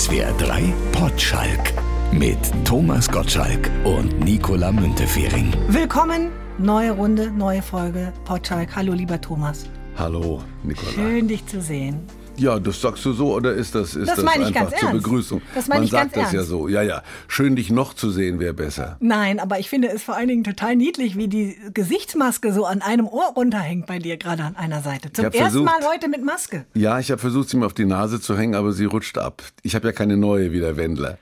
SWR 3 Potschalk mit Thomas Gottschalk und Nicola Müntefering. Willkommen, neue Runde, neue Folge. Potschalk. Hallo, lieber Thomas. Hallo, Nicola. Schön, dich zu sehen. Ja, das sagst du so oder ist das, ist Das das, meine ich einfach ganz zur ernst. Begrüßung? Das meine Man ich sagt ganz das ja ernst. so. Ja, ja. Schön, dich noch zu sehen wäre besser. Nein, aber ich finde es vor allen Dingen total niedlich, wie die Gesichtsmaske so an einem Ohr runterhängt bei dir, gerade an einer Seite. Zum ersten versucht- Mal heute mit Maske. Ja, ich habe versucht, sie mir auf die Nase zu hängen, aber sie rutscht ab. Ich habe ja keine neue wie der Wendler.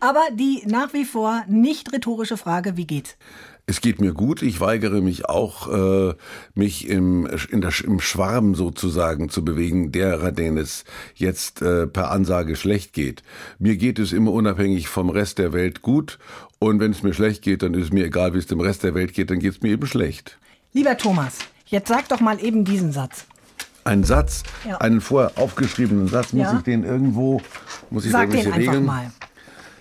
Aber die nach wie vor nicht rhetorische Frage, wie geht's? Es geht mir gut. Ich weigere mich auch, äh, mich im, in der, im Schwarm sozusagen zu bewegen, derer, denen es jetzt äh, per Ansage schlecht geht. Mir geht es immer unabhängig vom Rest der Welt gut. Und wenn es mir schlecht geht, dann ist es mir egal, wie es dem Rest der Welt geht, dann geht es mir eben schlecht. Lieber Thomas, jetzt sag doch mal eben diesen Satz. Ein Satz, Ja. einen vorher aufgeschriebenen Satz, muss Ja. ich den irgendwo, muss ich Sag den einfach Regeln? mal.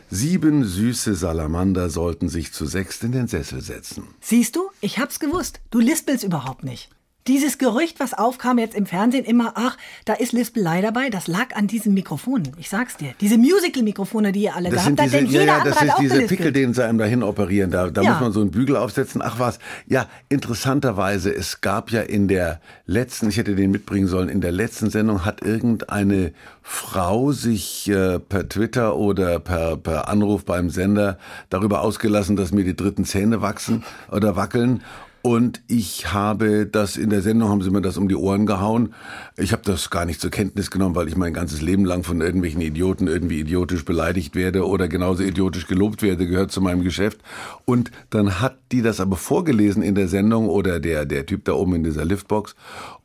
Sieben süße Salamander sollten sich zu sechst in den Sessel setzen. Siehst du, ich hab's gewusst. Du lispelst überhaupt nicht. Dieses Gerücht, was aufkam jetzt im Fernsehen, immer, ach, da ist Lispelei dabei, das lag an diesen Mikrofonen. Ich sag's dir. Diese Musical-Mikrofone, die ihr alle Das sind habt, diese, denn ja, jeder ja, andere das ist diese gelispelt. Pickel, den sie einem dahin operieren. Da, da Ja. muss man so einen Bügel aufsetzen. Ach was. Ja, interessanterweise, es gab ja in der letzten, ich hätte den mitbringen sollen, in der letzten Sendung hat irgendeine Frau sich äh, per Twitter oder per, per Anruf beim Sender darüber ausgelassen, dass mir die dritten Zähne wachsen oder wackeln. Und ich habe das in der Sendung, haben sie mir das um die Ohren gehauen. Ich habe das gar nicht zur Kenntnis genommen, weil ich mein ganzes Leben lang von irgendwelchen Idioten irgendwie idiotisch beleidigt werde oder genauso idiotisch gelobt werde, gehört zu meinem Geschäft. Und dann hat die das aber vorgelesen in der Sendung oder der, der Typ da oben in dieser Liftbox.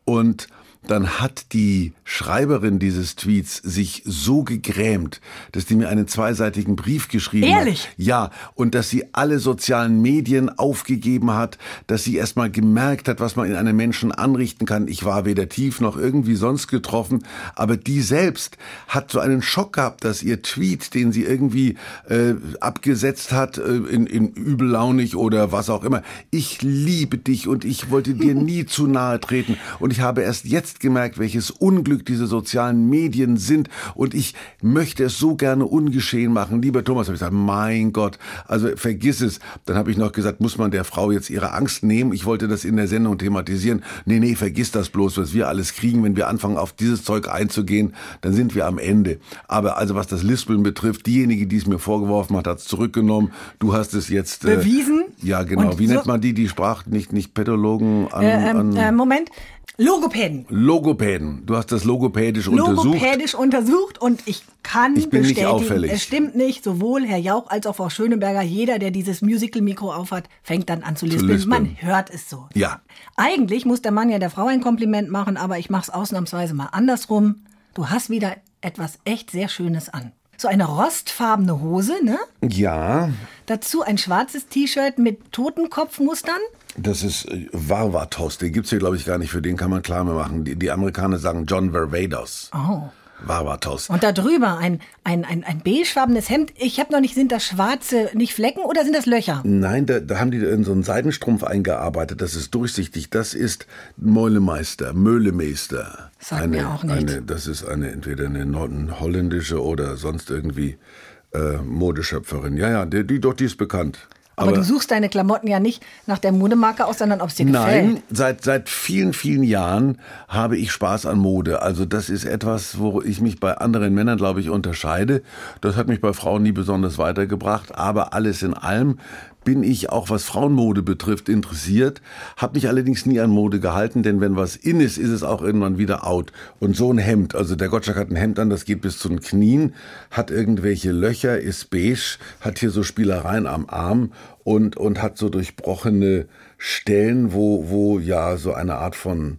Und dann hat die Schreiberin dieses Tweets sich so gegrämt, dass die mir einen zweiseitigen Brief geschrieben Ehrlich? hat. Ja, und dass sie alle sozialen Medien aufgegeben hat, dass sie erstmal gemerkt hat, was man in einem Menschen anrichten kann. Ich war weder tief noch irgendwie sonst getroffen, aber die selbst hat so einen Schock gehabt, dass ihr Tweet, den sie irgendwie äh, abgesetzt hat, äh, in, in übellaunig oder was auch immer, ich liebe dich und ich wollte dir nie zu nahe treten und ich habe erst jetzt gemerkt, welches Unglück diese sozialen Medien sind und ich möchte es so gerne ungeschehen machen. Lieber Thomas, habe ich gesagt, mein Gott, also vergiss es. Dann habe ich noch gesagt, muss man der Frau jetzt ihre Angst nehmen? Ich wollte das in der Sendung thematisieren. Nee, nee, vergiss das bloß, was wir alles kriegen, wenn wir anfangen, auf dieses Zeug einzugehen, dann sind wir am Ende. Aber also was das Lispeln betrifft, diejenige, die es mir vorgeworfen hat, hat es zurückgenommen. Du hast es jetzt äh, Bewiesen? Ja, genau. Und Wie so- nennt man die, die Sprach nicht nicht Päthologen an, Äh, ähm, an äh, Moment. Logopäden. Logopäden. Du hast das logopädisch untersucht. Logopädisch untersucht und ich kann Ich bin nicht bestätigen, auffällig. es stimmt nicht. Sowohl Herr Jauch als auch Frau Schöneberger, jeder, der dieses Musical-Mikro aufhat, fängt dann an zu lispeln. lispeln. Man hört es so. Ja. Eigentlich muss der Mann ja der Frau ein Kompliment machen, aber ich mache es ausnahmsweise mal andersrum. Du hast wieder etwas echt sehr Schönes an. So eine rostfarbene Hose, ne? Ja, Dazu ein schwarzes T-Shirt mit Totenkopfmustern. Das ist äh, Varvatos, den gibt's hier glaube ich gar nicht, für den kann man Klame machen. Die, die Amerikaner sagen John Barbados. Oh. Varvatos. Und da drüber ein, ein, ein, ein beigefarbenes Hemd. Ich habe noch nicht, sind das schwarze, nicht Flecken oder sind das Löcher? Nein, da, da haben die in so einen Seidenstrumpf eingearbeitet, das ist durchsichtig. Das ist Meulemeister, Möhlemeister. Sagt eine, mir auch nichts. Eine, das ist eine entweder eine nord- holländische oder sonst irgendwie äh, Modeschöpferin. Ja, ja, die, die, doch, die ist bekannt. Aber, du suchst deine Klamotten ja nicht nach der Modemarke aus, sondern ob es dir Nein, gefällt. seit, seit vielen, vielen Jahren habe ich Spaß an Mode. Also das ist etwas, wo ich mich bei anderen Männern, glaube ich, unterscheide. Das hat mich bei Frauen nie besonders weitergebracht. Aber alles in allem bin ich auch, was Frauenmode betrifft, interessiert. Habe mich allerdings nie an Mode gehalten, denn wenn was in ist, ist es auch irgendwann wieder out. Und so ein Hemd, also der Gottschalk hat ein Hemd an, das geht bis zu den Knien, hat irgendwelche Löcher, ist beige, hat hier so Spielereien am Arm und, und hat so durchbrochene Stellen, wo, wo ja so eine Art von,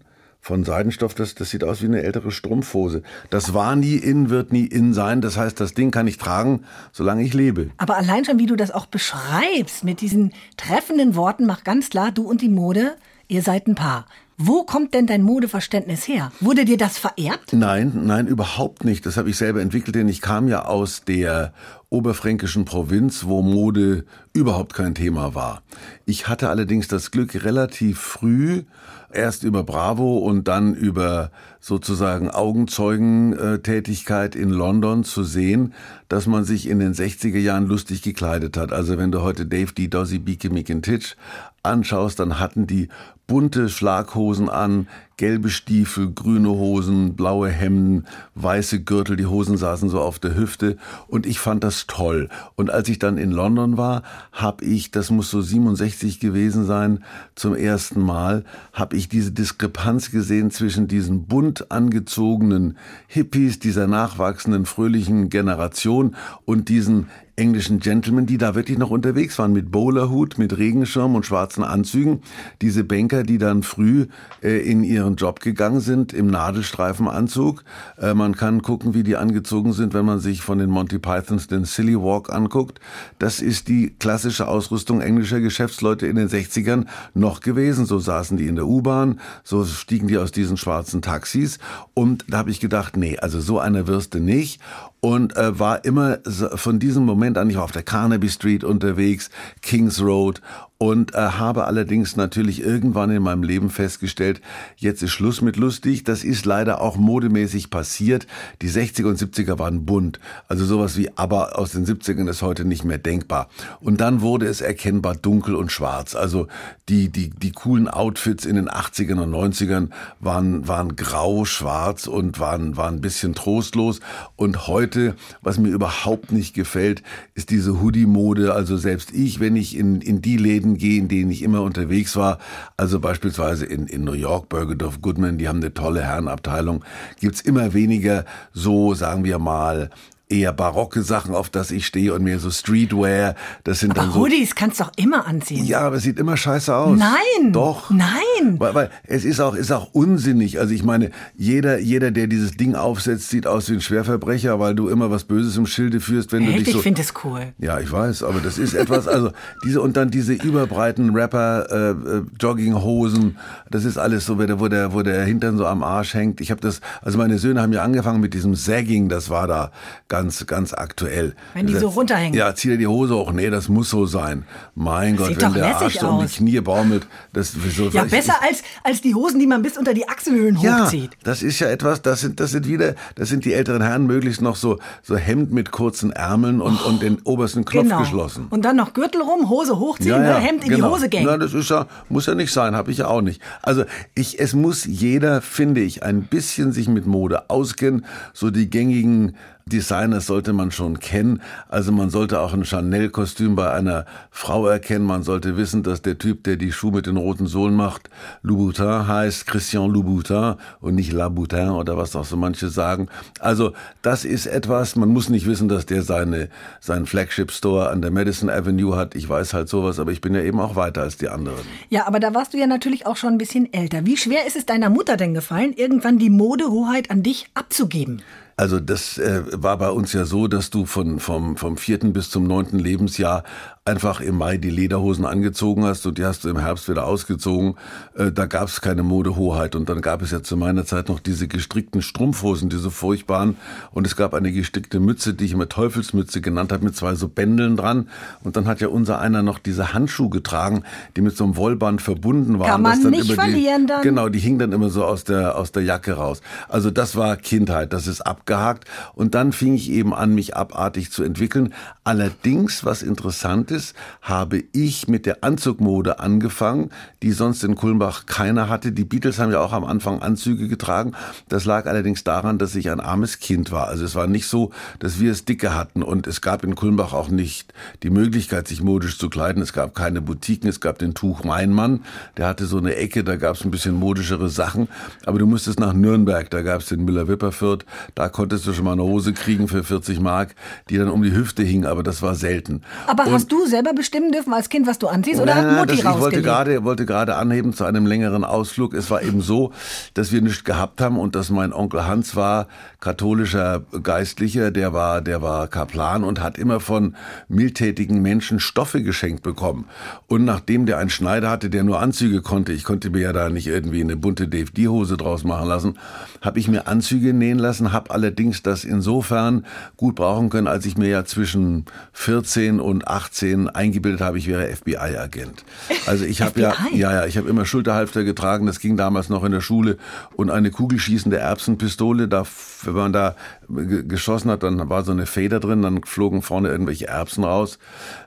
von Seidenstoff, das, das sieht aus wie eine ältere Strumpfhose. Das war nie in, wird nie in sein. Das heißt, das Ding kann ich tragen, solange ich lebe. Aber allein schon, wie du das auch beschreibst, mit diesen treffenden Worten, macht ganz klar, du und die Mode, ihr seid ein Paar. Wo kommt denn dein Modeverständnis her? Wurde dir das vererbt? Nein, nein, überhaupt nicht. Das habe ich selber entwickelt, denn ich kam ja aus der oberfränkischen Provinz, wo Mode überhaupt kein Thema war. Ich hatte allerdings das Glück, relativ früh erst über Bravo und dann über sozusagen Augenzeugentätigkeit in London zu sehen, dass man sich in den 60er Jahren lustig gekleidet hat. Also wenn du heute Dave D. Dozzy Beaky Titch anschaust, dann hatten die bunte Schlaghosen an, gelbe Stiefel, grüne Hosen, blaue Hemden, weiße Gürtel, die Hosen saßen so auf der Hüfte und ich fand das toll. Und als ich dann in London war, habe ich, das muss so 67 gewesen sein, zum ersten Mal, habe ich diese Diskrepanz gesehen zwischen diesen bunt angezogenen Hippies dieser nachwachsenden fröhlichen Generation und diesen englischen Gentlemen, die da wirklich noch unterwegs waren mit Bowlerhut, mit Regenschirm und schwarzen Anzügen. Diese Banker, die dann früh äh, in ihren Job gegangen sind im Nadelstreifenanzug. Äh, man kann gucken, wie die angezogen sind, wenn man sich von den Monty Pythons den Silly Walk anguckt. Das ist die klassische Ausrüstung englischer Geschäftsleute in den 60ern noch gewesen. So saßen die in der U-Bahn, so stiegen die aus diesen schwarzen Taxis. Und da habe ich gedacht, nee, also so einer wirst du nicht und äh, war immer von diesem Moment an, ich war auf der Carnaby Street unterwegs, Kings Road und äh, habe allerdings natürlich irgendwann in meinem Leben festgestellt, jetzt ist Schluss mit lustig. Das ist leider auch modemäßig passiert. Die 60er und 70er waren bunt. Also sowas wie aber aus den 70ern ist heute nicht mehr denkbar. Und dann wurde es erkennbar dunkel und schwarz. Also die, die, die coolen Outfits in den 80ern und 90ern waren, waren grau, schwarz und waren, waren ein bisschen trostlos. Und heute, was mir überhaupt nicht gefällt, ist diese Hoodie-Mode. Also selbst ich, wenn ich in, in die Läden Läden gehe, in denen ich immer unterwegs war. Also beispielsweise in, in New York, Bergedorf Goodman, die haben eine tolle Herrenabteilung. Gibt's immer weniger so, sagen wir mal, eher barocke Sachen, auf das ich stehe und mehr so Streetwear. Das sind aber dann so. Hoodies kannst du doch immer anziehen. Ja, aber es sieht immer scheiße aus. Nein. Doch. Nein. Weil, weil es ist auch, ist auch unsinnig. Also ich meine, jeder, jeder, der dieses Ding aufsetzt, sieht aus wie ein Schwerverbrecher, weil du immer was Böses im Schilde führst, wenn Echt? du dich so. Ich finde es cool. Ja, ich weiß, aber das ist etwas, also diese und dann diese überbreiten Rapper äh, äh, Jogginghosen, das ist alles so, wo der, wo der, wo der Hintern so am Arsch hängt. Ich habe das, also meine Söhne haben ja angefangen mit diesem Sagging, das war da ganz, ganz aktuell. Wenn die so runterhängen. Ja, zieh dir die Hose hoch. Nee, das muss so sein. Mein Gott, Sieht wenn der Arsch so um die. Knie baumelt, das wieso Ja, ich- besser als, als die Hosen, die man bis unter die Achselhöhlen ja, hochzieht. das ist ja etwas, das sind, das sind wieder, das sind die älteren Herren möglichst noch so, so Hemd mit kurzen Ärmeln und, und den obersten Knopf Genau. geschlossen. Und dann noch Gürtel rum, Hose hochziehen, ne? Hemd in die genau. Hose gängen. Na, das ist ja, muss ja nicht sein, habe ich ja auch nicht. Also ich, es muss jeder, finde ich, ein bisschen sich mit Mode auskennen. So die gängigen Designers sollte man schon kennen. Also man sollte auch ein Chanel-Kostüm bei einer Frau erkennen. Man sollte wissen, dass der Typ, der die Schuhe mit den roten Sohlen macht, Louboutin heißt, Christian Louboutin und nicht Laboutin oder was auch so manche sagen. Also das ist etwas, man muss nicht wissen, dass der seine, seinen Flagship-Store an der Madison Avenue hat. Ich weiß halt sowas, aber ich bin ja eben auch weiter als die anderen. Ja, aber da warst du ja natürlich auch schon ein bisschen älter. Wie schwer ist es deiner Mutter denn gefallen, irgendwann die Modehoheit an dich abzugeben? Also das äh, war bei uns ja so, dass du von, vom, vom vierten bis zum neunten Lebensjahr einfach im Mai die Lederhosen angezogen hast und die hast du im Herbst wieder ausgezogen. Äh, da gab es keine Modehoheit und dann gab es ja zu meiner Zeit noch diese gestrickten Strumpfhosen, diese furchtbaren und es gab eine gestrickte Mütze, die ich immer Teufelsmütze genannt habe, mit zwei so Bändeln dran und dann hat ja unser einer noch diese Handschuhe getragen, die mit so einem Wollband verbunden waren. Kann man dann nicht über die, verlieren dann. Genau, die hing dann immer so aus der, aus der Jacke raus. Also das war Kindheit, das ist abgehakt. Und dann fing ich eben an, mich abartig zu entwickeln. Allerdings, was interessant ist, habe ich mit der Anzugmode angefangen, die sonst in Kulmbach keiner hatte. Die Beatles haben ja auch am Anfang Anzüge getragen. Das lag allerdings daran, dass ich ein armes Kind war. Also es war nicht so, dass wir es dicke hatten. Und es gab in Kulmbach auch nicht die Möglichkeit, sich modisch zu kleiden. Es gab keine Boutiquen. Es gab den Tuch Meinmann. Der hatte so eine Ecke, da gab es ein bisschen modischere Sachen. Aber du musstest nach Nürnberg. Da gab es den Müller-Wipperfürth. Da konntest du schon mal eine Hose kriegen für 40 Mark, die dann um die Hüfte hing. Aber das war selten. Aber Und- hast du selber bestimmen dürfen als Kind, was du anziehst? Oder Nein, hat Mutti das, ich wollte gerade, wollte gerade anheben zu einem längeren Ausflug. Es war eben so, dass wir nichts gehabt haben und dass mein Onkel Hans war katholischer Geistlicher, der war, der war Kaplan und hat immer von mildtätigen Menschen Stoffe geschenkt bekommen. Und nachdem der einen Schneider hatte, der nur Anzüge konnte, ich konnte mir ja da nicht irgendwie eine bunte DFD-Hose draus machen lassen, habe ich mir Anzüge nähen lassen, habe allerdings das insofern gut brauchen können, als ich mir ja zwischen 14 und 18 eingebildet habe, ich wäre FBI-Agent. Also ich habe ja, ja, ja, ich habe immer Schulterhalfter getragen, das ging damals noch in der Schule und eine kugelschießende Erbsenpistole, da, wenn man da geschossen hat, dann war so eine Feder drin, dann flogen vorne irgendwelche Erbsen raus.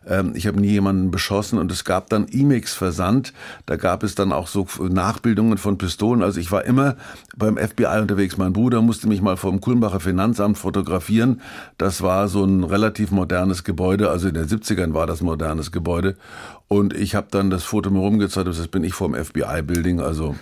Ähm, ich habe nie jemanden beschossen und es gab dann Imex-Versand, da gab es dann auch so Nachbildungen von Pistolen. Also ich war immer beim FBI unterwegs. Mein Bruder musste mich mal vom Kulmbacher Finanzamt fotografieren. Das war so ein relativ modernes Gebäude, also in den 70ern war das modernes Gebäude. Und ich habe dann das Foto mir rumgezeigt, das bin ich vom FBI-Building, also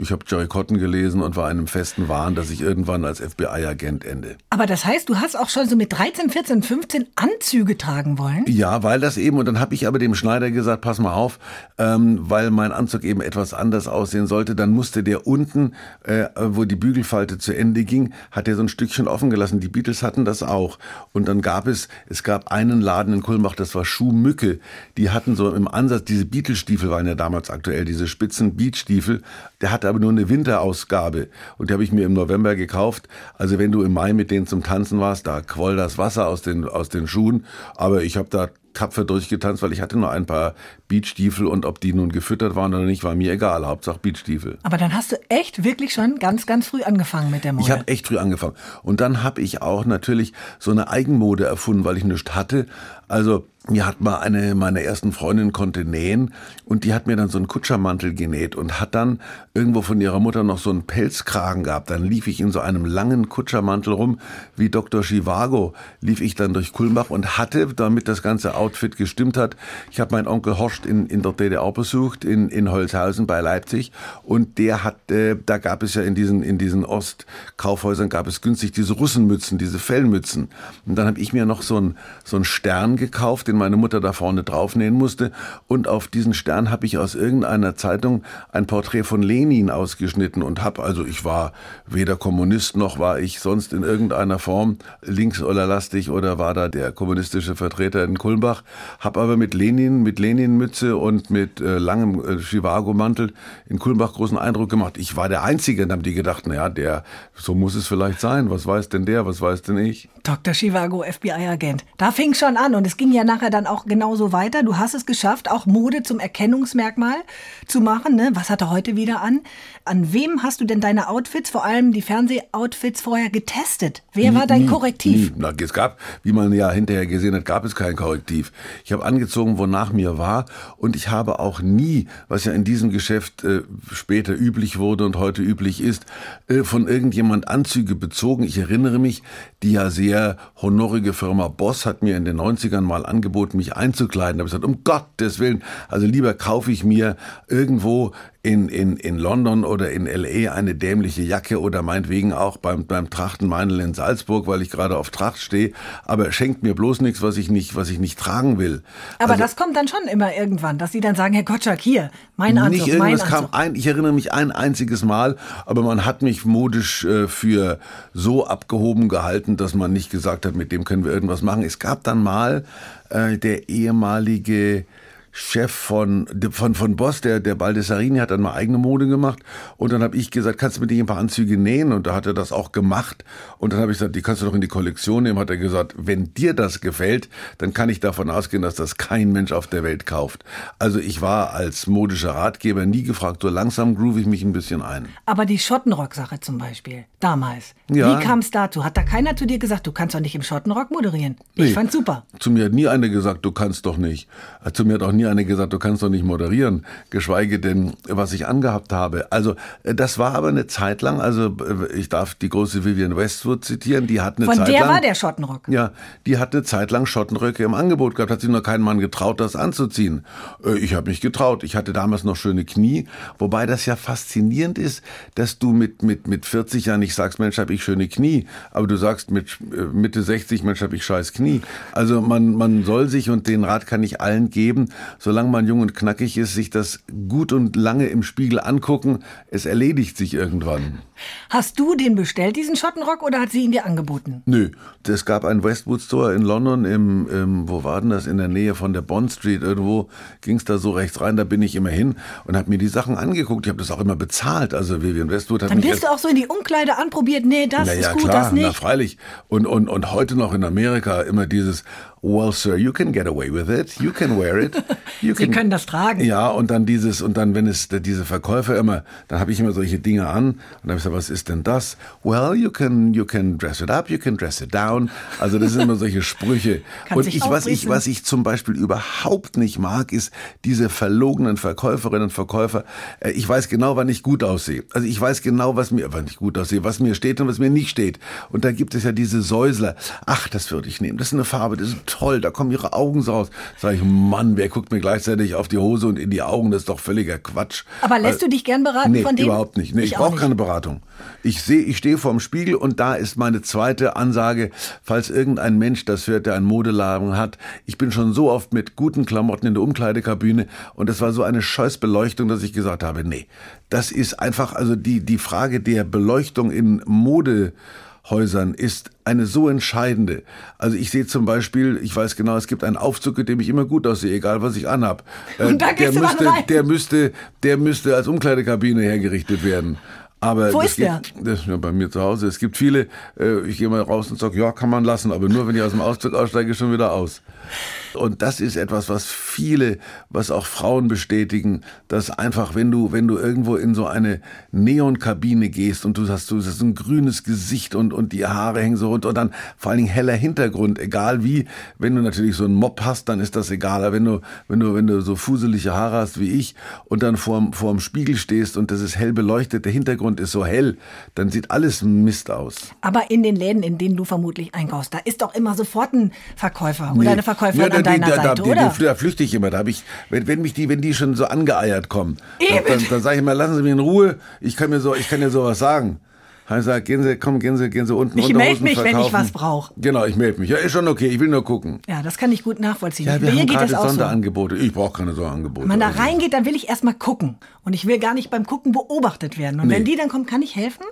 ich habe Jerry Cotton gelesen und war einem festen Wahn, dass ich irgendwann als FBI-Agent ende. Aber das heißt, du hast auch schon so mit 13, 14, 15 Anzüge tragen wollen? Ja, weil das eben, und dann habe ich aber dem Schneider gesagt, pass mal auf, ähm, weil mein Anzug eben etwas anders aussehen sollte, dann musste der unten, äh, wo die Bügelfalte zu Ende ging, hat er so ein Stückchen offen gelassen. Die Beatles hatten das auch. Und dann gab es, es gab einen Laden in Kulmbach, das war Schuhmücke. Die hatten so im Ansatz, diese Beatles-Stiefel waren ja damals aktuell, diese spitzen Beatstiefel. Der hatte aber nur eine Winterausgabe und die habe ich mir im November gekauft. Also wenn du im Mai mit denen zum Tanzen warst, da quoll das Wasser aus den, aus den Schuhen. Aber ich habe da tapfer durchgetanzt, weil ich hatte nur ein paar Beachstiefel und ob die nun gefüttert waren oder nicht, war mir egal. Hauptsache Beachstiefel. Aber dann hast du echt wirklich schon ganz, ganz früh angefangen mit der Mode. Ich habe echt früh angefangen. Und dann habe ich auch natürlich so eine Eigenmode erfunden, weil ich nichts hatte. Also mir hat mal eine meiner ersten Freundinnen konnte nähen und die hat mir dann so einen Kutschermantel genäht und hat dann irgendwo von ihrer Mutter noch so einen Pelzkragen gehabt. Dann lief ich in so einem langen Kutschermantel rum, wie Dr. Chivago, lief ich dann durch Kulmbach und hatte, damit das ganze Outfit gestimmt hat, ich habe meinen Onkel Horst in, in der DDR besucht, in, in Holzhausen bei Leipzig und der hat, äh, da gab es ja in diesen, in diesen Ostkaufhäusern gab es günstig diese Russenmützen, diese Fellmützen. Und dann habe ich mir noch so einen, so einen Stern gekauft, den meine Mutter da vorne draufnähen musste. Und auf diesen Stern habe ich aus irgendeiner Zeitung ein Porträt von Lenin ausgeschnitten und habe, also ich war weder Kommunist noch war ich sonst in irgendeiner Form links oder lastig oder war da der kommunistische Vertreter in Kulmbach, habe aber mit Lenin, mit Lenin-Mütze und mit äh, langem äh, Chivago-Mantel in Kulmbach großen Eindruck gemacht. Ich war der Einzige, dann haben die gedacht, naja, der, so muss es vielleicht sein. Was weiß denn der, was weiß denn ich? Dr. Chivago, FBI-Agent. Da fing schon an und es ging ja nachher dann auch genauso weiter. Du hast es geschafft, auch Mode zum Erkennungsmerkmal zu machen. Ne? Was hat er heute wieder an? An wem hast du denn deine Outfits, vor allem die Fernsehoutfits, vorher getestet? Wer war dein Korrektiv? Na, es gab, wie man ja hinterher gesehen hat, gab es kein Korrektiv. Ich habe angezogen, wonach mir war und ich habe auch nie, was ja in diesem Geschäft äh, später üblich wurde und heute üblich ist, äh, von irgendjemand Anzüge bezogen. Ich erinnere mich, die ja sehr honorige Firma Boss hat mir in den 90ern mal angeboten, mich einzukleiden. Da habe ich gesagt, um Gottes Willen, also lieber kaufe ich mir irgendwo in, in, in London oder in L.A. eine dämliche Jacke oder meinetwegen auch beim, beim Trachtenmeinl in Salzburg, weil ich gerade auf Tracht stehe. Aber schenkt mir bloß nichts, was ich nicht, was ich nicht tragen will. Aber also, das kommt dann schon immer irgendwann, dass sie dann sagen, Herr Gottschalk, hier, mein Anzug, nicht mein kam Anzug. ein, ich erinnere mich ein einziges Mal, aber man hat mich modisch äh, für so abgehoben gehalten, dass man nicht gesagt hat, mit dem können wir irgendwas machen. Es gab dann mal äh, der ehemalige Chef von, von, von Boss, der, der Baldessarini, hat dann mal eigene Mode gemacht. Und dann habe ich gesagt, kannst du mir nicht ein paar Anzüge nähen? Und da hat er das auch gemacht. Und dann habe ich gesagt, die kannst du doch in die Kollektion nehmen. Hat er gesagt, wenn dir das gefällt, dann kann ich davon ausgehen, dass das kein Mensch auf der Welt kauft. Also ich war als modischer Ratgeber nie gefragt. So langsam groove ich mich ein bisschen ein. Aber die Schottenrock-Sache zum Beispiel, damals. Ja. Wie kam es dazu? Hat da keiner zu dir gesagt, du kannst doch nicht im Schottenrock moderieren? Ich nee. fand's super. Zu mir hat nie einer gesagt, du kannst doch nicht. Zu mir hat auch nie einer gesagt, du kannst doch nicht moderieren, geschweige denn, was ich angehabt habe. Also äh, das war aber eine Zeit lang, also äh, ich darf die große Vivian Westwood zitieren, die hat eine Von Zeit der lang... war der Schottenrock. Ja, die hat eine Zeit lang Schottenröcke im Angebot gehabt, hat sich nur kein Mann getraut, das anzuziehen. Äh, ich habe mich getraut, ich hatte damals noch schöne Knie, wobei das ja faszinierend ist, dass du mit, mit, mit 40 Jahren nicht sagst, Mensch, habe ich schöne Knie, aber du sagst mit Mitte 60, Mensch, habe ich scheiß Knie. Also man, man soll sich, und den Rat kann ich allen geben, solange man jung und knackig ist, sich das gut und lange im Spiegel angucken. Es erledigt sich irgendwann. Hast du den bestellt, diesen Schottenrock, oder hat sie ihn dir angeboten? Nö, es gab einen Westwood Store in London, im, im, wo war denn das, in der Nähe von der Bond Street, irgendwo ging es da so rechts rein, da bin ich immer hin und habe mir die Sachen angeguckt. Ich habe das auch immer bezahlt, also Vivian Westwood hat Dann mich wirst du auch so in die Umkleide anprobiert, nee, das na ist ja, gut, klar, das nicht. Na, freilich. Und, und, und heute noch in Amerika immer dieses, well, sir, you can get away with it. You can wear it. You Sie können das tragen. Ja, und dann dieses, und dann, wenn es diese Verkäufer immer, dann habe ich immer solche Dinge an und dann habe ich gesagt, was ist denn das? Well, you can, you can dress it up, you can dress it down. Also das sind immer solche Sprüche. Kann und ich, was ich, was ich zum Beispiel überhaupt nicht mag, ist diese verlogenen Verkäuferinnen und Verkäufer. Äh, Ich weiß genau, wann ich gut aussehe. Also ich weiß genau, was mir, wann ich gut aussehe, was mir steht und was mir nicht steht. Und da gibt es ja diese Säusler. Ach, das würde ich nehmen. Das ist eine Farbe, das ist toll. Da kommen ihre Augen so raus. Sag ich, Mann, wer guckt mir gleichzeitig auf die Hose und in die Augen? Das ist doch völliger Quatsch. Aber lässt du dich gern beraten nee, von denen? überhaupt nicht. Nee, ich, Ich auch brauche keine Beratung. Ich sehe, ich stehe vorm Spiegel und da ist meine zweite Ansage, falls irgendein Mensch das hört, der einen Modeladen hat. Ich bin schon so oft mit guten Klamotten in der Umkleidekabine und das war so eine Scheißbeleuchtung, dass ich gesagt habe, nee, das ist einfach, also die, die Frage der Beleuchtung in Modehäusern ist eine so entscheidende. Also ich sehe zum Beispiel, ich weiß genau, es gibt einen Aufzug, in dem ich immer gut aussehe, egal was ich anhab. Äh, Und da der müsste, der müsste, der müsste als Umkleidekabine hergerichtet werden. Aber Wo das ist der? gibt- Das ist ja bei mir zu Hause. Es gibt viele, äh, ich gehe mal raus und sage, ja, kann man lassen, aber nur wenn ich aus dem Aufzug aussteige, schon wieder aus. Und das ist etwas, was viele, was auch Frauen bestätigen, dass einfach, wenn du, wenn du irgendwo in so eine Neonkabine gehst und du hast, du hast ein grünes Gesicht und, und die Haare hängen so runter und dann vor allen Dingen heller Hintergrund, egal wie, wenn du natürlich so einen Mob hast, dann ist das egal. Aber wenn du, wenn du, wenn du so fuselige Haare hast wie ich und dann vorm, vorm Spiegel stehst und das ist hell beleuchtet, der Hintergrund ist so hell, dann sieht alles Mist aus. Aber in den Läden, in denen du vermutlich einkaufst, da ist doch immer sofort ein Verkäufer oder eine Verkäuferin Ja, da- an deiner die- da, Seite, da, oder? Da flüchte ich immer. Da ich, wenn, wenn mich die, wenn die schon so angeeiert kommen, dann, Eben. dann, dann sage ich immer, lassen Sie mich in Ruhe. Ich kann mir so, ich kann ja sowas sagen. Ich sage, gehen Sie, komm, gehen Sie, gehen Sie unten Ich melde mich, wenn ich verkaufen. was brauch. Genau, ich melde mich. Ja, ist schon okay. Ich will nur gucken. ja, das kann ich gut nachvollziehen. Ja, wir Mir haben geht gerade das auch so. Sonderangebote. Ich brauche keine Sonderangebote. Wenn man da Also, reingeht, dann will ich erstmal gucken. Und ich will gar nicht beim Gucken beobachtet werden. Und Nee. wenn die dann kommen, kann ich helfen?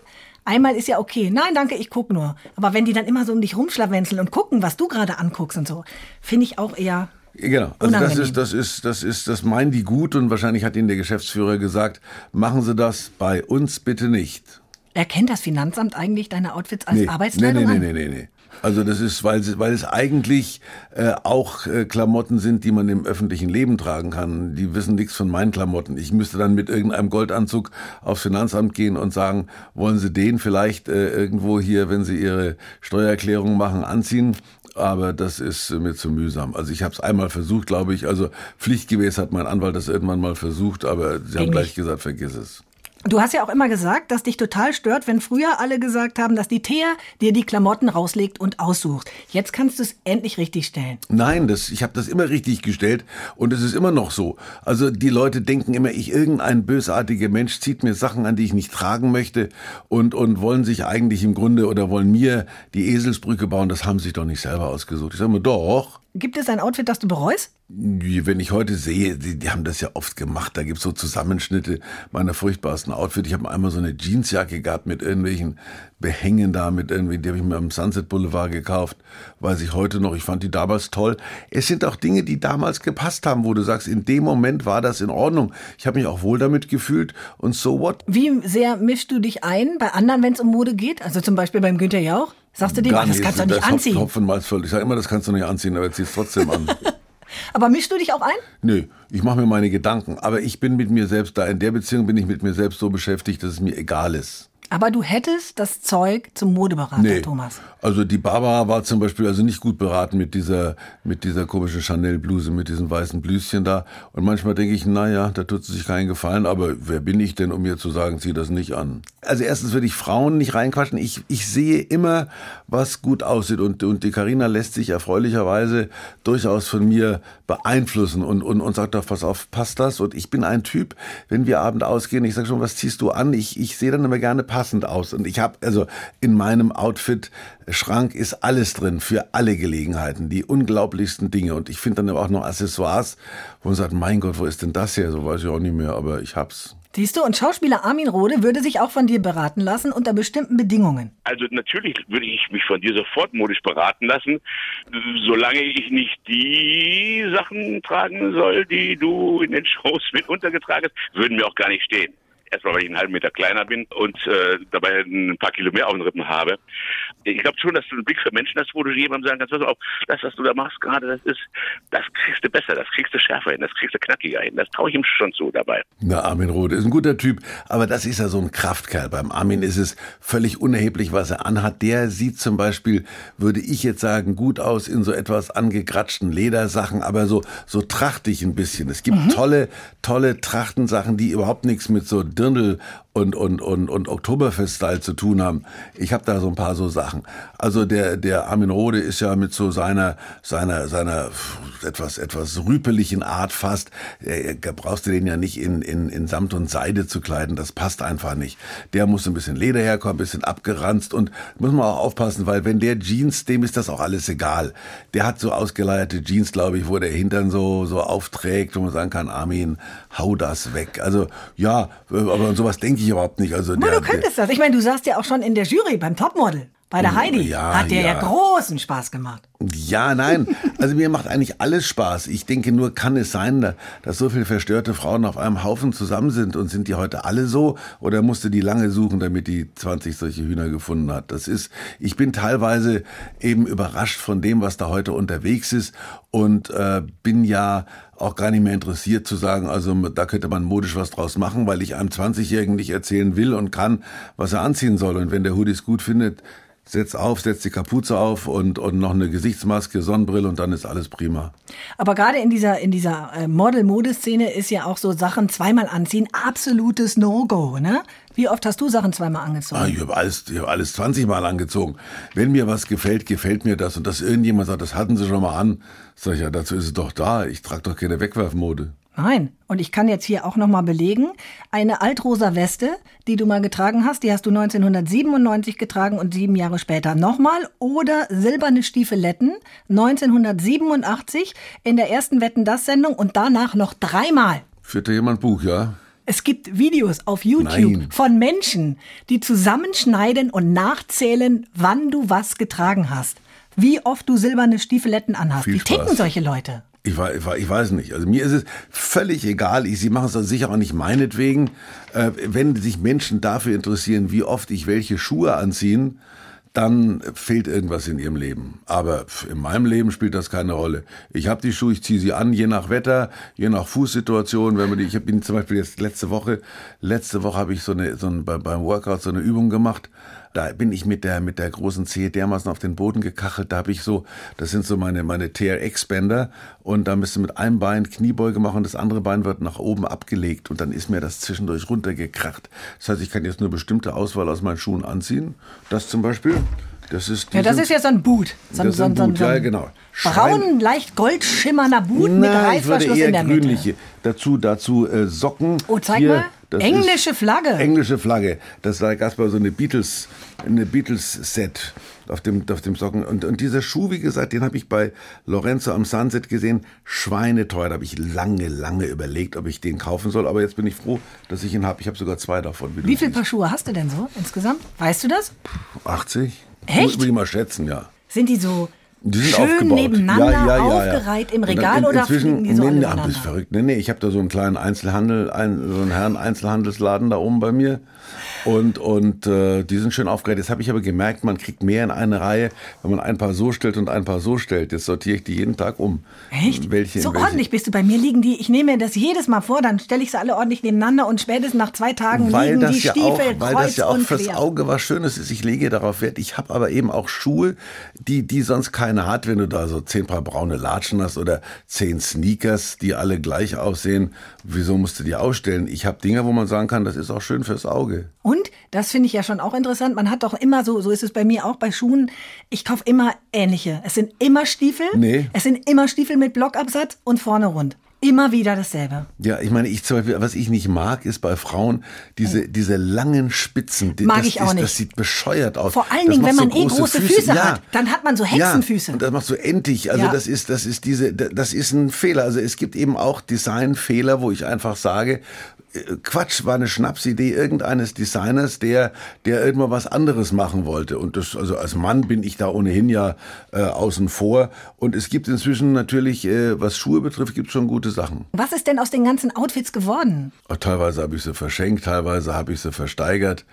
Einmal ist ja okay. Nein, danke, ich guck nur. Aber wenn die dann immer so um dich rumschlawenzeln und gucken, was du gerade anguckst und so, finde ich auch eher. Genau, also das Unangenehm. ist, das ist, das ist, das meinen die gut und wahrscheinlich hat ihnen der Geschäftsführer gesagt, machen Sie das bei uns bitte nicht. Erkennt das Finanzamt eigentlich deine Outfits als Nee, Arbeitskleidung nee, nee, an? nee, nee, nee. Also das ist, weil, sie- weil es eigentlich äh, auch äh, Klamotten sind, die man im öffentlichen Leben tragen kann. Die wissen nichts von meinen Klamotten. Ich müsste dann mit irgendeinem Goldanzug aufs Finanzamt gehen und sagen, wollen Sie den vielleicht äh, irgendwo hier, wenn Sie Ihre Steuererklärung machen, anziehen? Aber das ist äh, mir zu mühsam. Also ich habe es einmal versucht, glaube ich. Also pflichtgemäß hat mein Anwalt das irgendwann mal versucht, aber sie haben Ging gleich nicht. gesagt, vergiss es. Du hast ja auch immer gesagt, dass dich total stört, wenn früher alle gesagt haben, dass die Thea dir die Klamotten rauslegt und aussucht. Jetzt kannst du es endlich richtig stellen. Nein, das, ich habe das immer richtig gestellt und es ist immer noch so. Also die Leute denken immer, ich irgendein bösartiger Mensch zieht mir Sachen an, die ich nicht tragen möchte und und wollen sich eigentlich im Grunde oder wollen mir die Eselsbrücke bauen. Das haben sie sich doch nicht selber ausgesucht. Ich sage mir doch. Gibt es ein Outfit, das du bereust? Wenn ich heute sehe, die, die haben das ja oft gemacht, da gibt's so Zusammenschnitte meiner furchtbarsten Outfit. Ich habe einmal so eine Jeansjacke gehabt mit irgendwelchen Behängen da, mit irgendwie, die habe ich mir am Sunset Boulevard gekauft, weiß ich heute noch, ich fand die damals toll. Es sind auch Dinge, die damals gepasst haben, wo du sagst, in dem Moment war das in Ordnung. Ich habe mich auch wohl damit gefühlt und so what? Wie sehr mischst du dich ein bei anderen, wenn es um Mode geht? Also zum Beispiel beim Günther Jauch? Sagst du dem, Gar ach, das kannst du nicht Das anziehen. Hopfen, Malz, voll. Ich sage immer, das kannst du nicht anziehen, aber zieh's trotzdem an. Aber mischst du dich auch ein? Nö, ich mache mir meine Gedanken, aber ich bin mit mir selbst da. In der Beziehung bin ich mit mir selbst so beschäftigt, dass es mir egal ist. Aber du hättest das Zeug zum Modeberater, Thomas. Also die Barbara war zum Beispiel also nicht gut beraten mit dieser, mit dieser komischen Chanel-Bluse, mit diesem weißen Blüschen da. Und manchmal denke ich, naja, da tut sie sich keinen Gefallen, aber wer bin ich denn, um ihr zu sagen, zieh das nicht an? Also erstens würde ich Frauen nicht reinquatschen. Ich, ich sehe immer, was gut aussieht. Und, und die Karina lässt sich erfreulicherweise durchaus von mir beeinflussen und, und, und sagt doch, pass auf, passt das? Und ich bin ein Typ, wenn wir Abend ausgehen, ich sage schon, was ziehst du an? Ich, ich sehe dann immer gerne passend aus. Und ich habe, also in meinem Outfit-Schrank ist alles drin für alle Gelegenheiten, die unglaublichsten Dinge. Und ich finde dann aber auch noch Accessoires, wo man sagt, mein Gott, wo ist denn das her? So weiß ich auch nicht mehr, aber ich hab's. Siehst du, und Schauspieler Armin Rohde würde sich auch von dir beraten lassen unter bestimmten Bedingungen. Also natürlich würde ich mich von dir sofort modisch beraten lassen, solange ich nicht die Sachen tragen soll, die du in den Shows mit untergetragen hast, würden mir auch gar nicht stehen. Erstmal, weil ich einen halben Meter kleiner bin und äh, dabei ein paar Kilo mehr auf den Rippen habe. Ich glaube schon, dass du einen Blick für Menschen hast, wo du jemandem sagen kannst, pass auf, das, was du da machst gerade, das ist, das kriegst du besser, das kriegst du schärfer hin, das kriegst du knackiger hin. Das traue ich ihm schon zu dabei. Na, Armin Rohde ist ein guter Typ, aber das ist ja so ein Kraftkerl. Beim Armin ist es völlig unerheblich, was er anhat. Der sieht zum Beispiel, würde ich jetzt sagen, gut aus in so etwas angegratschten Ledersachen, aber so, so trachtig ein bisschen. Es gibt mhm. tolle, tolle Trachtensachen, die überhaupt nichts mit so Dirndl und, und, und, und Oktoberfest-Style zu tun haben. Ich habe da so ein paar so Sachen. Also der, der Armin Rohde ist ja mit so seiner, seiner, seiner etwas, etwas rüpeligen Art fast, äh, brauchst du den ja nicht in, in, in Samt und Seide zu kleiden, das passt einfach nicht. Der muss ein bisschen Leder herkommen, ein bisschen abgeranzt und muss man auch aufpassen, weil wenn der Jeans, dem ist das auch alles egal. Der hat so ausgeleierte Jeans, glaube ich, wo der Hintern so, so aufträgt, wo man sagen kann, Armin, hau das weg. Also ja, aber an sowas denke ich überhaupt nicht. Also der, du könntest das. Ich meine, du saßt ja auch schon in der Jury beim Topmodel. Bei der Heidi ja, hat dir ja. ja. großen Spaß gemacht. Ja, nein. Also mir macht eigentlich alles Spaß. Ich denke nur, kann es sein, dass so viele verstörte Frauen auf einem Haufen zusammen sind und sind die heute alle so? Oder musste die lange suchen, damit die 20 solche Hühner gefunden hat? Das ist, ich bin teilweise eben überrascht von dem, was da heute unterwegs ist und äh, bin ja auch gar nicht mehr interessiert zu sagen, also da könnte man modisch was draus machen, weil ich einem 20-Jährigen nicht erzählen will und kann, was er anziehen soll. Und wenn der Hoodies gut findet, setz auf, setz die Kapuze auf und, und noch eine Gesichtsmaske, Sonnenbrille und dann ist alles prima. Aber gerade in dieser, in dieser äh, Model-Modeszene ist ja auch so Sachen zweimal anziehen absolutes No-Go, ne? Wie oft hast du Sachen zweimal angezogen? Ah, ich habe alles, ich hab alles 20 Mal angezogen. Wenn mir was gefällt, gefällt mir das. Und dass irgendjemand sagt, das hatten sie schon mal an, sag ich, ja, dazu ist es doch da. Ich trage doch keine Wegwerfmode. Nein. Und ich kann jetzt hier auch nochmal belegen, eine altrosa Weste, die du mal getragen hast, die hast du 1997 getragen und sieben Jahre später nochmal. Oder silberne Stiefeletten 1987 in der ersten Wetten das Sendung und danach noch dreimal. Führte jemand Buch, ja? Es gibt Videos auf YouTube Nein. von Menschen, die zusammenschneiden und nachzählen, wann du was getragen hast. Wie oft du silberne Stiefeletten anhast. Wie ticken solche Leute? Ich, ich, weiß nicht. Also mir ist es völlig egal. Ich, sie machen es dann sicher auch nicht meinetwegen. Äh, wenn sich Menschen dafür interessieren, wie oft ich welche Schuhe anziehen, dann fehlt irgendwas in ihrem Leben. Aber in meinem Leben spielt das keine Rolle. Ich habe die Schuhe, ich ziehe sie an, je nach Wetter, je nach Fußsituation. Wenn man die, ich bin zum Beispiel jetzt letzte Woche, letzte Woche habe ich so eine, so ein, beim Workout so eine Übung gemacht da bin ich mit der, mit der großen Zehe dermaßen auf den Boden gekachelt. Da habe ich so, das sind so meine, meine TRX-Bänder. Und da du mit einem Bein Kniebeuge machen und das andere Bein wird nach oben abgelegt. Und dann ist mir das zwischendurch runtergekracht. Das heißt, ich kann jetzt nur bestimmte Auswahl aus meinen Schuhen anziehen. Das zum Beispiel. Das ist, ja, das ist ja so ein Boot. So, das so, ein Boot, so, ja, genau. Braun, leicht goldschimmernder Boot Nein, mit Reißverschluss in der grünliche. Mitte. Dazu, dazu äh, Socken. Oh, zeig Hier, mal. Englische Flagge. Englische Flagge. Das war Gaspar so eine Beatles, eine Beatles-Set auf dem, auf dem Socken. Und, und dieser Schuh, wie gesagt, den habe ich bei Lorenzo am Sunset gesehen. Schweineteuer. Da habe ich lange, lange überlegt, ob ich den kaufen soll. Aber jetzt bin ich froh, dass ich ihn habe. Ich habe sogar zwei davon. Wie, wie viele Paar Schuhe hast du denn so insgesamt? Weißt du das? 80. Echt? Muss ich mal schätzen, ja. Sind die so die sind Schön aufgebaut. nebeneinander ja, ja, ja, aufgereiht im Regal in, oder fliegen die so nee, alle nee, bist verrückt. Nee, nee, ich habe da so einen kleinen Einzelhandel, ein, so einen Herren Einzelhandelsladen da oben bei mir. Und, und äh, die sind schön aufgereiht. Jetzt habe ich aber gemerkt, man kriegt mehr in eine Reihe, wenn man ein paar so stellt und ein paar so stellt. Jetzt sortiere ich die jeden Tag um. Echt? Welche, so welche. ordentlich bist du. Bei mir liegen die, ich nehme mir das jedes Mal vor, dann stelle ich sie alle ordentlich nebeneinander und spätestens nach zwei Tagen weil liegen das die ja Stiefel auch, Weil kreuz das ja auch fürs quer. Auge was Schönes ist. Ich lege darauf Wert. Ich habe aber eben auch Schuhe, die, die sonst keiner hat. Wenn du da so zehn Paar braune Latschen hast oder zehn Sneakers, die alle gleich aussehen, wieso musst du die ausstellen? Ich habe Dinge, wo man sagen kann, das ist auch schön fürs Auge. Und, das finde ich ja schon auch interessant, man hat doch immer so, so ist es bei mir auch bei Schuhen, ich kaufe immer ähnliche. Es sind immer Stiefel, Nee. es sind immer Stiefel mit Blockabsatz und vorne rund. Immer wieder dasselbe. Ja, ich meine, ich zum Beispiel, was ich nicht mag, ist bei Frauen diese, diese langen Spitzen. Die- Mag das ich auch ist, nicht. Das sieht bescheuert aus. Vor allen Das Dingen, wenn so man eh große Füße hat, dann hat man so Hexenfüße. Ja, und das macht so entig. Also Ja. das ist, das ist diese, das ist ein Fehler. Also es gibt eben auch Designfehler, wo ich einfach sage, Quatsch, war eine Schnapsidee irgendeines Designers, der, der irgendwann was anderes machen wollte. Und das, also als Mann bin ich da ohnehin ja äh, außen vor. Und es gibt inzwischen natürlich, äh, was Schuhe betrifft, gibt schon gute Sachen. Was ist denn aus den ganzen Outfits geworden? Auch Teilweise habe ich sie verschenkt, teilweise habe ich sie versteigert.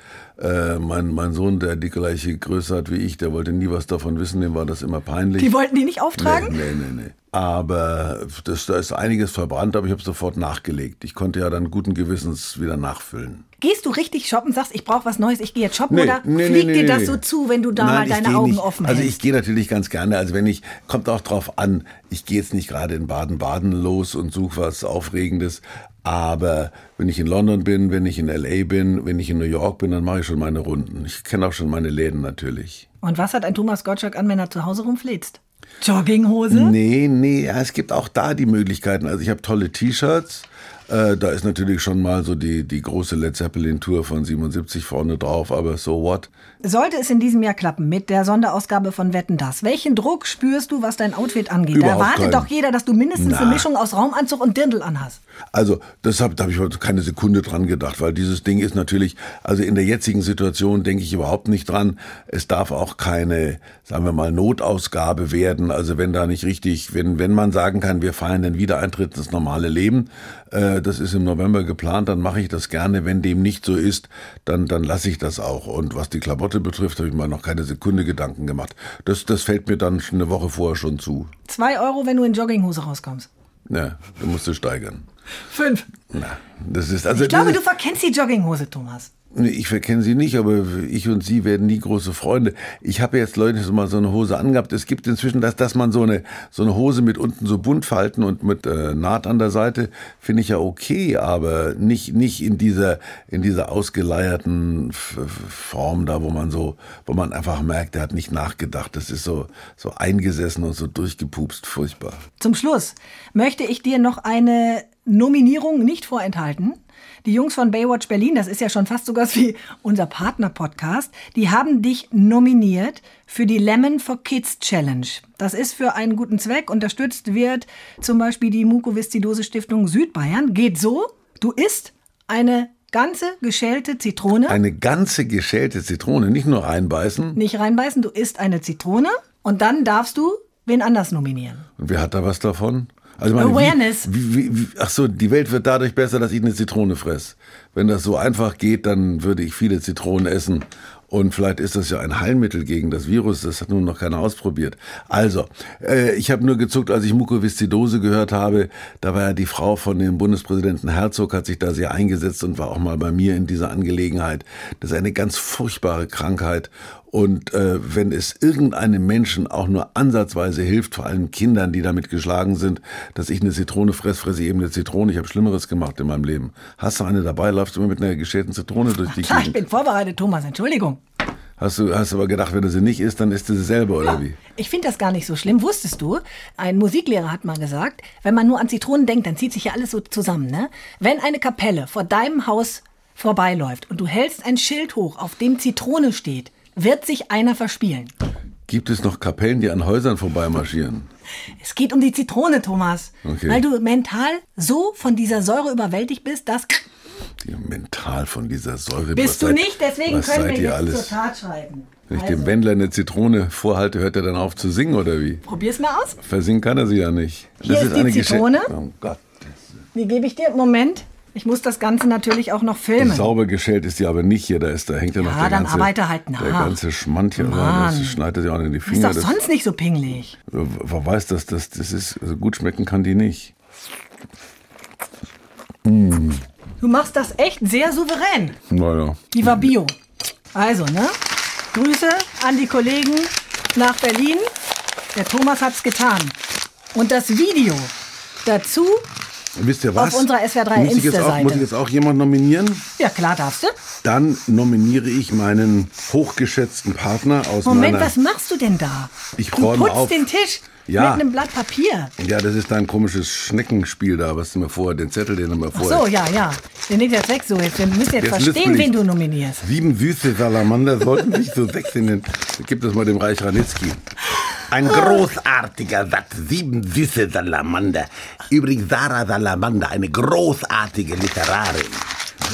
Äh, mein, mein Sohn, der die gleiche Größe hat wie ich, der wollte nie was davon wissen, dem war das immer peinlich. Die wollten die nicht auftragen? Nee, nee, nee, nee. Aber das, da ist einiges verbrannt, aber ich habe sofort nachgelegt. Ich konnte ja dann guten Gewissens wieder nachfüllen. Gehst du richtig shoppen, sagst, ich brauche was Neues, ich gehe jetzt shoppen Nee, oder nee, fliegt nee, dir das so zu, wenn du da Nein, mal deine Augen nicht. offen Also hältst? ich gehe natürlich ganz gerne. Also wenn ich, kommt auch drauf an, ich gehe jetzt nicht gerade in Baden-Baden los und suche was Aufregendes. Aber wenn ich in London bin, wenn ich in LA bin, wenn ich in New York bin, dann mache ich schon meine Runden. Ich kenne auch schon meine Läden natürlich. Und was hat ein Thomas Gottschalk an, wenn er zu Hause rumfläzt? Jogginghose? Nee, nee, ja, es gibt auch da die Möglichkeiten. Also ich habe tolle T-Shirts. Äh, da ist natürlich schon mal so die, die große Led Zeppelin Tour von 77 vorne drauf, aber so what? Sollte es in diesem Jahr klappen mit der Sonderausgabe von Wetten das? Welchen Druck spürst du, was dein Outfit angeht? Überhaupt da erwartet keinen. doch jeder, dass du mindestens Na. eine Mischung aus Raumanzug und Dirndl anhast. Also, deshalb da habe ich heute keine Sekunde dran gedacht, weil dieses Ding ist natürlich, also in der jetzigen Situation denke ich überhaupt nicht dran. Es darf auch keine, sagen wir mal, Notausgabe werden. Also wenn da nicht richtig, wenn, wenn man sagen kann, wir feiern den Wiedereintritt ins normale Leben, das ist im November geplant, dann mache ich das gerne. Wenn dem nicht so ist, dann, dann lasse ich das auch. Und was die Klamotte betrifft, habe ich mir noch keine Sekunde Gedanken gemacht. Das, das fällt mir dann eine Woche vorher schon zu. Zwei Euro, wenn du in Jogginghose rauskommst. Ja, du musst du steigern. Fünf. Na, das ist also Ich glaube, das du ist, verkennst die Jogginghose, Thomas. Ich verkenne sie nicht, aber ich und sie werden nie große Freunde. Ich habe jetzt Leute so mal so eine Hose angehabt. Es gibt inzwischen, dass, dass man so eine, so eine Hose mit unten so Buntfalten und mit äh, Naht an der Seite, finde ich ja okay, aber nicht, nicht in dieser, in dieser ausgeleierten F Form da, wo man so, wo man einfach merkt, der hat nicht nachgedacht. Das ist so, so eingesessen und so durchgepupst, furchtbar. Zum Schluss möchte ich dir noch eine Nominierung nicht vorenthalten. Die Jungs von Baywatch Berlin, das ist ja schon fast sogar wie unser Partner-Podcast, die haben dich nominiert für die Lemon for Kids Challenge. Das ist für einen guten Zweck. Unterstützt wird zum Beispiel die Mukoviszidose Stiftung Südbayern. Geht so, du isst eine ganze geschälte Zitrone. Eine ganze geschälte Zitrone, nicht nur reinbeißen. nicht reinbeißen, du isst eine Zitrone und dann darfst du wen anders nominieren. Und wer hat da was davon? Also meine, Awareness. Wie, wie, wie, ach so, die Welt wird dadurch besser, dass ich eine Zitrone fress. Wenn das so einfach geht, dann würde ich viele Zitronen essen. Und vielleicht ist das ja ein Heilmittel gegen das Virus. Das hat nun noch keiner ausprobiert. Also, äh, ich habe nur gezuckt, als ich Mukoviszidose gehört habe. Da war ja die Frau von dem Bundespräsidenten Herzog, hat sich da sehr eingesetzt und war auch mal bei mir in dieser Angelegenheit. Das ist eine ganz furchtbare Krankheit. Und äh, wenn es irgendeinem Menschen auch nur ansatzweise hilft, vor allem Kindern, die damit geschlagen sind, dass ich eine Zitrone fress, fresse ich eben eine Zitrone. Ich habe Schlimmeres gemacht in meinem Leben. Hast du eine dabei, läufst du immer mit einer geschälten Zitrone durch die Klar, ich Gegend. bin vorbereitet, Thomas, Entschuldigung. Hast du hast aber gedacht, wenn du sie nicht isst, dann isst du sie selber, oder wie? Ich finde das gar nicht so schlimm. Wusstest du, ein Musiklehrer hat mal gesagt, wenn man nur an Zitronen denkt, dann zieht sich ja alles so zusammen. Ne? Wenn eine Kapelle vor deinem Haus vorbeiläuft und du hältst ein Schild hoch, auf dem Zitrone steht, wird sich einer verspielen. Gibt es noch Kapellen, die an Häusern vorbeimarschieren? Es geht um die Zitrone, Thomas. Okay. Weil du mental so von dieser Säure überwältigt bist, dass... Die mental von dieser Säure. Bist du seid- nicht, deswegen können wir ihr jetzt alles? zur Tat schreiten. Wenn ich Also, dem Wendler eine Zitrone vorhalte, hört er dann auf zu singen, oder wie? probier's mal aus. Versingen kann er sie ja nicht. Hier ist die Gesche- Zitrone. Oh Gott. Die gebe ich dir. Moment. Ich muss das Ganze natürlich auch noch filmen. Sauber geschält ist die aber nicht hier. Da, ist, da hängt ja noch Ja, der dann ganze, arbeite halt nach. der ganze Schmand hier rein. Das schneidet ja auch in die Ist Finger. doch Das, sonst nicht so pingelig. wer weiß das, das, das ist, also gut schmecken kann die nicht. Du machst das echt sehr souverän. Naja. Die war Bio. Also, ne? Grüße an die Kollegen nach Berlin. Der Thomas hat's getan. Und das Video dazu Wisst ihr was? Auf unserer SWR 3 muss ich, jetzt auch, muss ich jetzt auch jemand nominieren? Ja, klar darfst du. Dann nominiere ich meinen hochgeschätzten Partner aus Moment, meiner... was machst du denn da? Ich du putzt auf. den Tisch Ja. mit einem Blatt Papier. Ja, das ist dein komisches Schneckenspiel da, was du mir vorher, den Zettel, den du mir Ach vorher... so, ja, ja. Den legt jetzt weg so. Jetzt, wir müssen jetzt, Jetzt verstehen, wen du nominierst. Sieben süße Salamander sollten sich so sechs in den... Gib das mal dem Reich Ranitzky. Ein großartiger Satz. Sieben süße Salamander. Übrigens Sarah Salamander, eine großartige Literarin.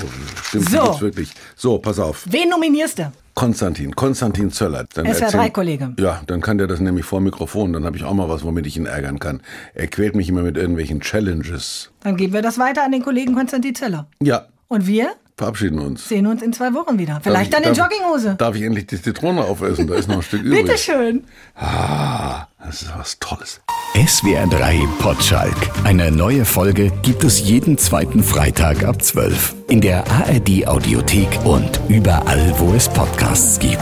Oh, Stimmt, So. gibt's wirklich. So, pass auf. Wen nominierst du? Konstantin, Konstantin Zöller. Dann SWR3 erzähl- Kollege. Ja, dann kann der das nämlich vor Mikrofon. Dann habe ich auch mal was, womit ich ihn ärgern kann. Er quält mich immer mit irgendwelchen Challenges. Dann geben wir das weiter an den Kollegen Konstantin Zeller. Ja, Und wir verabschieden uns. sehen uns in zwei Wochen wieder. Vielleicht Darf dann ich- in darf- Jogginghose. Darf ich endlich die Zitrone aufessen? Da ist noch ein Stück übrig. Bitteschön. Ah, das ist was Tolles. SWR 3 Potschalk. Eine neue Folge gibt es jeden zweiten Freitag ab 12. In der ARD Audiothek und überall, wo es Podcasts gibt.